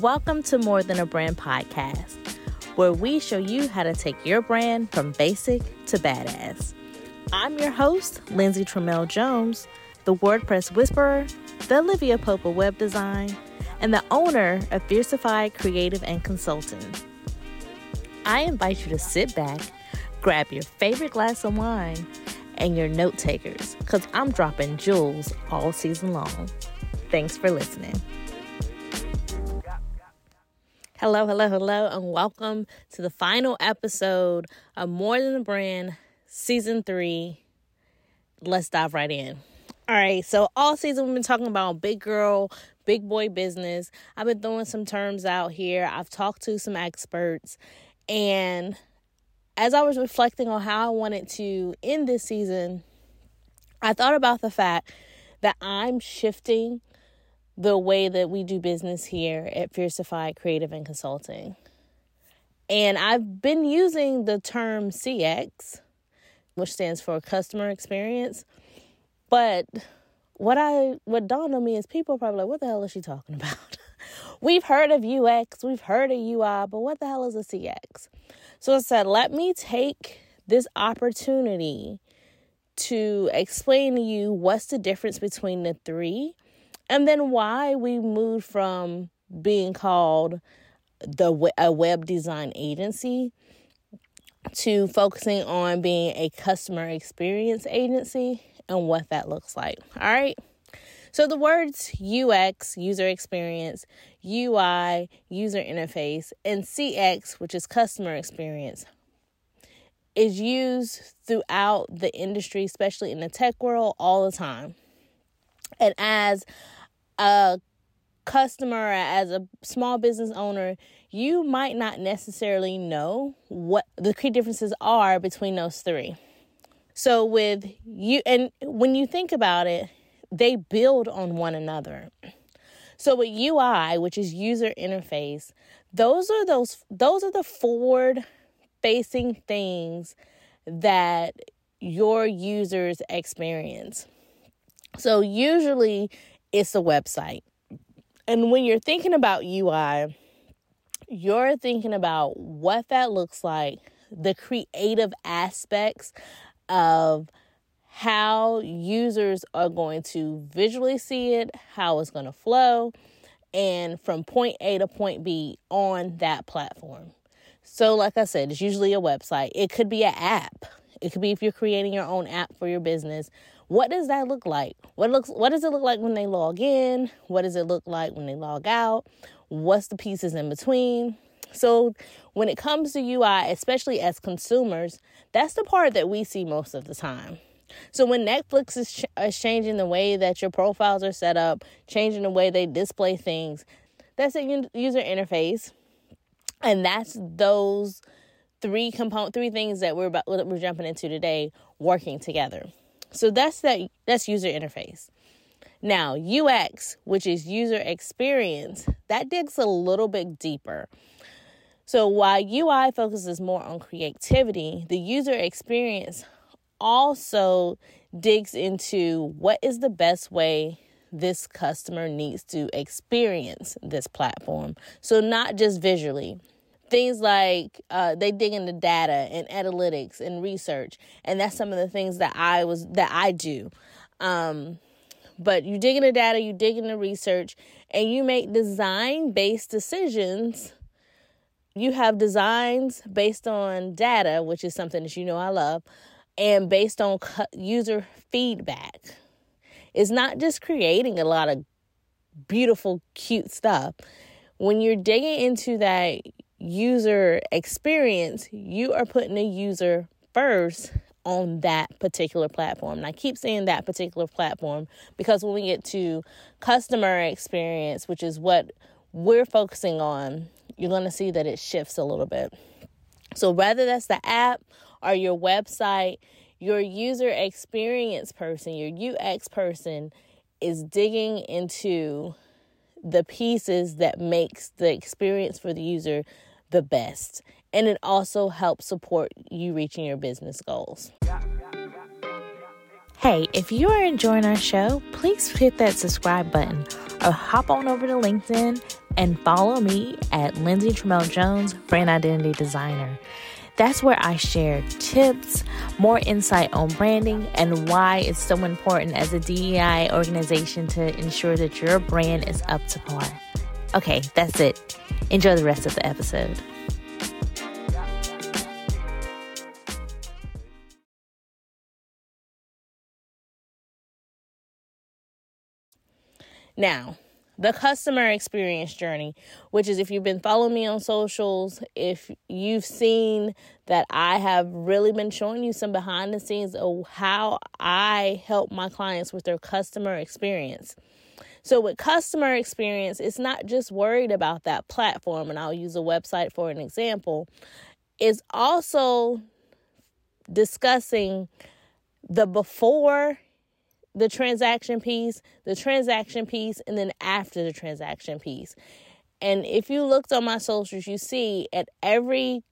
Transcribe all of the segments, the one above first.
Welcome to More Than a Brand podcast, where we show you how to take your brand from basic to badass. I'm your host, Lindsay Tramel Jones, the WordPress Whisperer, the Olivia Pope Web Design, and the owner of Fierceified Creative and Consulting. I invite you to sit back, grab your favorite glass of wine, and your note takers, because I'm dropping jewels all season long. Thanks for listening. Hello, hello, hello, and welcome to the final episode of More Than a Brand Season 3. Let's dive right in. All right, so all season we've been talking about big girl, big boy business. I've been throwing some terms out here. I've talked to some experts, and as I was reflecting on how I wanted to end this season, I thought about the fact that I'm shifting the way that we do business here at Fierceified Creative and Consulting. And I've been using the term CX, which stands for customer experience. But what I what dawned on me is people are probably like, what the hell is she talking about? we've heard of UX, we've heard of UI, but what the hell is a CX? So I said, let me take this opportunity to explain to you what's the difference between the three and then why we moved from being called the a web design agency to focusing on being a customer experience agency and what that looks like. All right. So the words UX, user experience, UI, user interface, and CX, which is customer experience, is used throughout the industry, especially in the tech world, all the time. And as a customer as a small business owner, you might not necessarily know what the key differences are between those three. So with you and when you think about it, they build on one another. So with UI, which is user interface, those are those those are the forward facing things that your users experience. So usually it's a website. And when you're thinking about UI, you're thinking about what that looks like, the creative aspects of how users are going to visually see it, how it's going to flow, and from point A to point B on that platform. So, like I said, it's usually a website, it could be an app. It could be if you're creating your own app for your business what does that look like? What looks what does it look like when they log in? What does it look like when they log out? What's the pieces in between? So when it comes to UI, especially as consumers, that's the part that we see most of the time. So when Netflix is, ch- is changing the way that your profiles are set up, changing the way they display things, that's a user interface, and that's those three component three things that we're about we're jumping into today working together. So that's that that's user interface. Now, UX, which is user experience, that digs a little bit deeper. So while UI focuses more on creativity, the user experience also digs into what is the best way this customer needs to experience this platform. So, not just visually, things like uh, they dig into data and analytics and research and that's some of the things that i was that i do. Um, but you dig into data you dig into research and you make design based decisions. You have designs based on data which is something that you know i love and based on user feedback. It's not just creating a lot of beautiful cute stuff. When you're digging into that user experience, you are putting the user first on that particular platform. And I keep saying that particular platform because when we get to customer experience, which is what we're focusing on, you're going to see that it shifts a little bit. So, whether that's the app or your website, your user experience person, your UX person is digging into the pieces that makes the experience for the user the best. And it also helps support you reaching your business goals. Hey, if you are enjoying our show, please hit that subscribe button or hop on over to LinkedIn and follow me at Lindsay Tramel Jones, Brand Identity Designer. That's where I share tips, more insight on branding, and why it's so important as a DEI organization to ensure that your brand is up to par. Okay, that's it. Enjoy the rest of the episode. Now, the customer experience journey, which is if you've been following me on socials, if you've seen that I have really been showing you some behind the scenes of how I help my clients with their customer experience. So, with customer experience, it's not just worried about that platform, and I'll use a website for an example, it's also discussing the before the transaction piece, the transaction piece, and then after the transaction piece. And if you looked on my socials, you see at every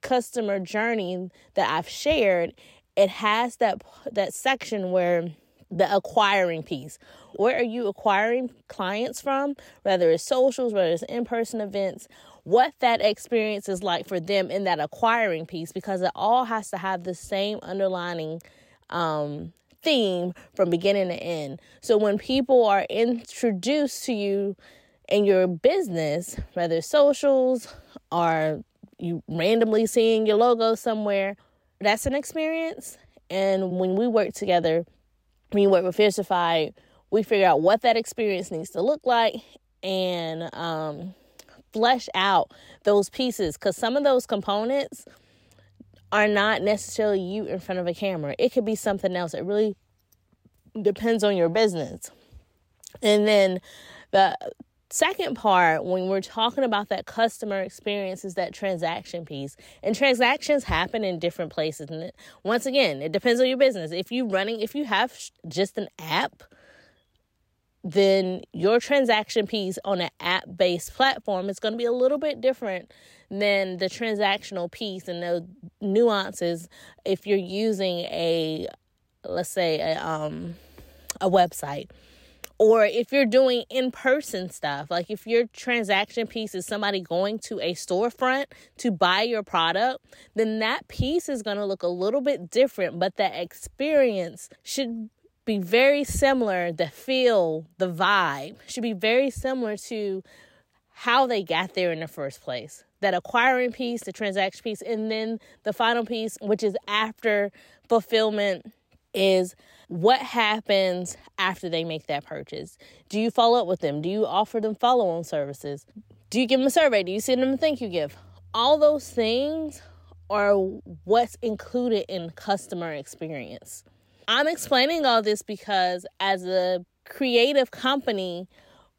customer journey that I've shared, it has that that section where the acquiring piece. Where are you acquiring clients from? Whether it's socials, whether it's in-person events, what that experience is like for them in that acquiring piece because it all has to have the same underlining um, theme from beginning to end. So when people are introduced to you in your business, whether socials or you randomly seeing your logo somewhere, that's an experience. And when we work together, when you work with Fierceified, we figure out what that experience needs to look like and um, flesh out those pieces because some of those components are not necessarily you in front of a camera. It could be something else. It really depends on your business. And then the second part when we're talking about that customer experience is that transaction piece. And transactions happen in different places. And once again it depends on your business. If you're running if you have just an app then your transaction piece on an app based platform is going to be a little bit different than the transactional piece and the nuances if you're using a let's say a um a website or if you're doing in-person stuff like if your transaction piece is somebody going to a storefront to buy your product then that piece is going to look a little bit different but the experience should be very similar the feel the vibe should be very similar to how they got there in the first place. That acquiring piece, the transaction piece, and then the final piece, which is after fulfillment, is what happens after they make that purchase. Do you follow up with them? Do you offer them follow on services? Do you give them a survey? Do you send them a thank you gift? All those things are what's included in customer experience. I'm explaining all this because as a creative company,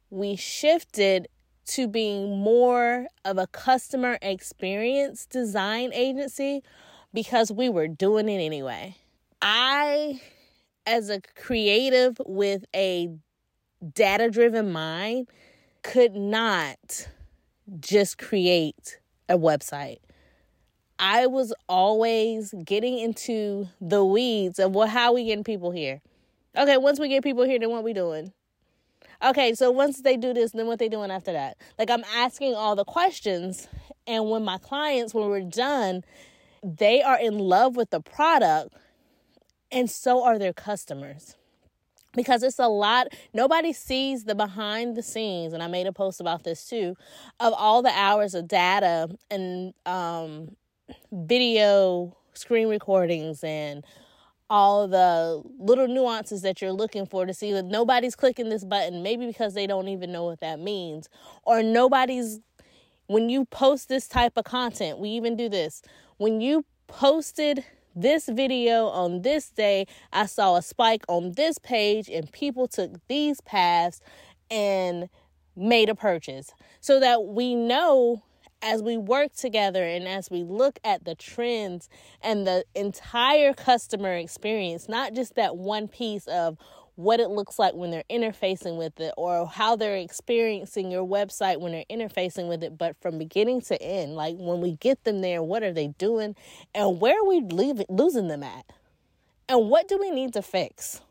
we shifted to being more of a customer experience design agency because we were doing it anyway. I, as a creative with a data driven mind, could not just create a website. I was always getting into the weeds of well, how we getting people here. Okay, once we get people here, then what we doing? Okay, so once they do this, then what they doing after that? Like I'm asking all the questions, and when my clients, when we're done, they are in love with the product, and so are their customers. Because it's a lot, nobody sees the behind the scenes, and I made a post about this too, of all the hours of data and um, video screen recordings and all the little nuances that you're looking for to see that nobody's clicking this button, maybe because they don't even know what that means, or nobody's when you post this type of content, we even do this. When you posted this video on this day, I saw a spike on this page, and people took these paths and made a purchase so that we know as we work together and as we look at the trends and the entire customer experience, not just that one piece of what it looks like when they're interfacing with it or how they're experiencing your website when they're interfacing with it, but from beginning to end, like when we get them there, what are they doing and where are we leave, losing them at? And what do we need to fix?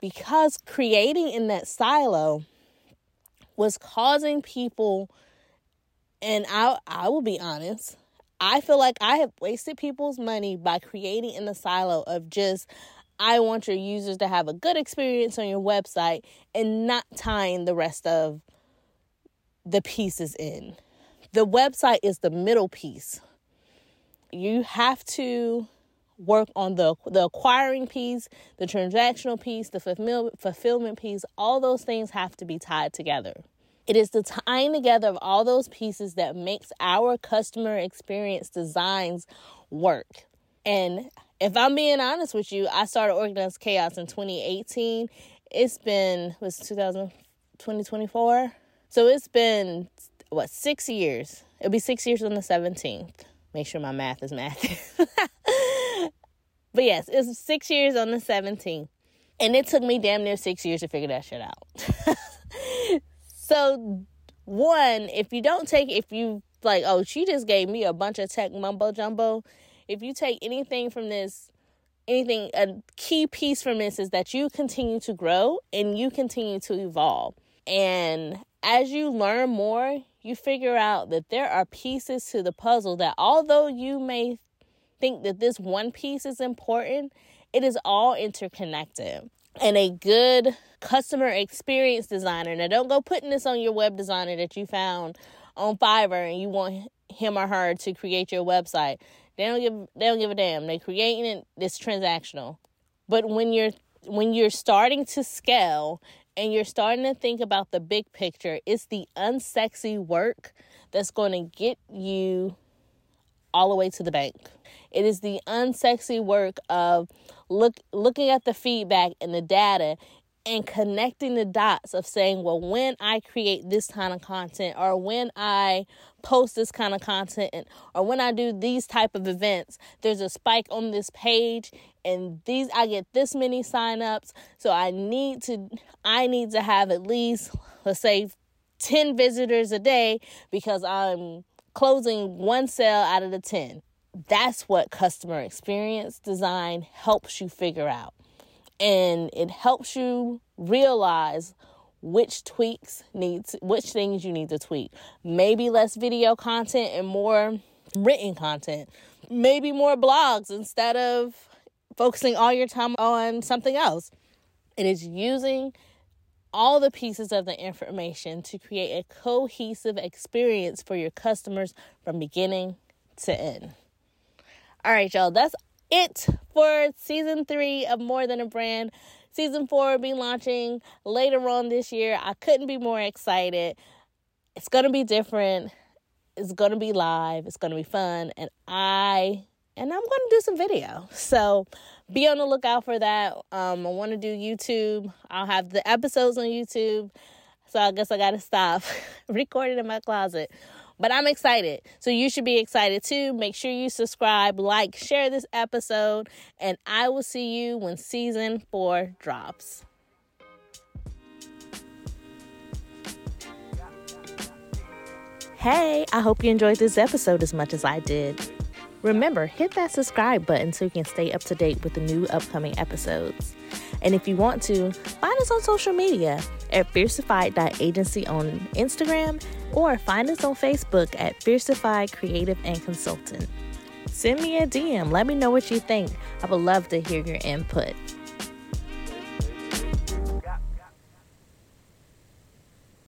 Because creating in that silo was causing people and I I will be honest, I feel like I have wasted people's money by creating in the silo of just I want your users to have a good experience on your website and not tying the rest of the pieces in. The website is the middle piece. You have to work on the the acquiring piece, the transactional piece, the fulfill, fulfillment piece. All those things have to be tied together. It is the tying together of all those pieces that makes our customer experience designs work. And if I'm being honest with you, I started Organized Chaos in 2018. It's been was 2000 2024. So it's been what, 6 years. It'll be 6 years on the 17th. Make sure my math is math. but yes, it's 6 years on the 17th. And it took me damn near 6 years to figure that shit out. So, one, if you don't take, if you like, oh, she just gave me a bunch of tech mumbo jumbo. If you take anything from this, anything, a key piece from this is that you continue to grow and you continue to evolve. And as you learn more, you figure out that there are pieces to the puzzle that although you may think that this one piece is important, it is all interconnected and a good customer experience designer. Now, don't go putting this on your web designer that you found on Fiverr and you want him or her to create your website. They don't give they don't give a damn. They creating it. It's transactional. But when you're when you're starting to scale and you're starting to think about the big picture, it's the unsexy work that's going to get you all the way to the bank. It is the unsexy work of look looking at the feedback and the data and connecting the dots of saying, well, when I create this kind of content or when I post this kind of content or when I do these type of events, there's a spike on this page and these I get this many signups. So I need to I need to have at least let's say 10 visitors a day because I'm closing one sale out of the 10 that's what customer experience design helps you figure out. And it helps you realize which tweaks needs which things you need to tweak. Maybe less video content and more written content. Maybe more blogs instead of focusing all your time on something else. It is using all the pieces of the information to create a cohesive experience for your customers from beginning to end. All right, y'all, that's it for season three of More Than a Brand. Season four will be launching later on this year. I couldn't be more excited. It's going to be different. It's going to be live. It's going to be fun. And I and I'm going to do some video. So be on the lookout for that. Um, I want to do YouTube. I'll have the episodes on YouTube. So I guess I got to stop recording in my closet. But I'm excited. So you should be excited too. Make sure you subscribe, like, share this episode, and I will see you when season four drops. Hey, I hope you enjoyed this episode as much as I did. Remember, hit that subscribe button so you can stay up to date with the new upcoming episodes. And if you want to, find us on social media at fierceified.agency on Instagram or find us on Facebook at Fierceified Creative and Consultant. Send me a DM. Let me know what you think. I would love to hear your input.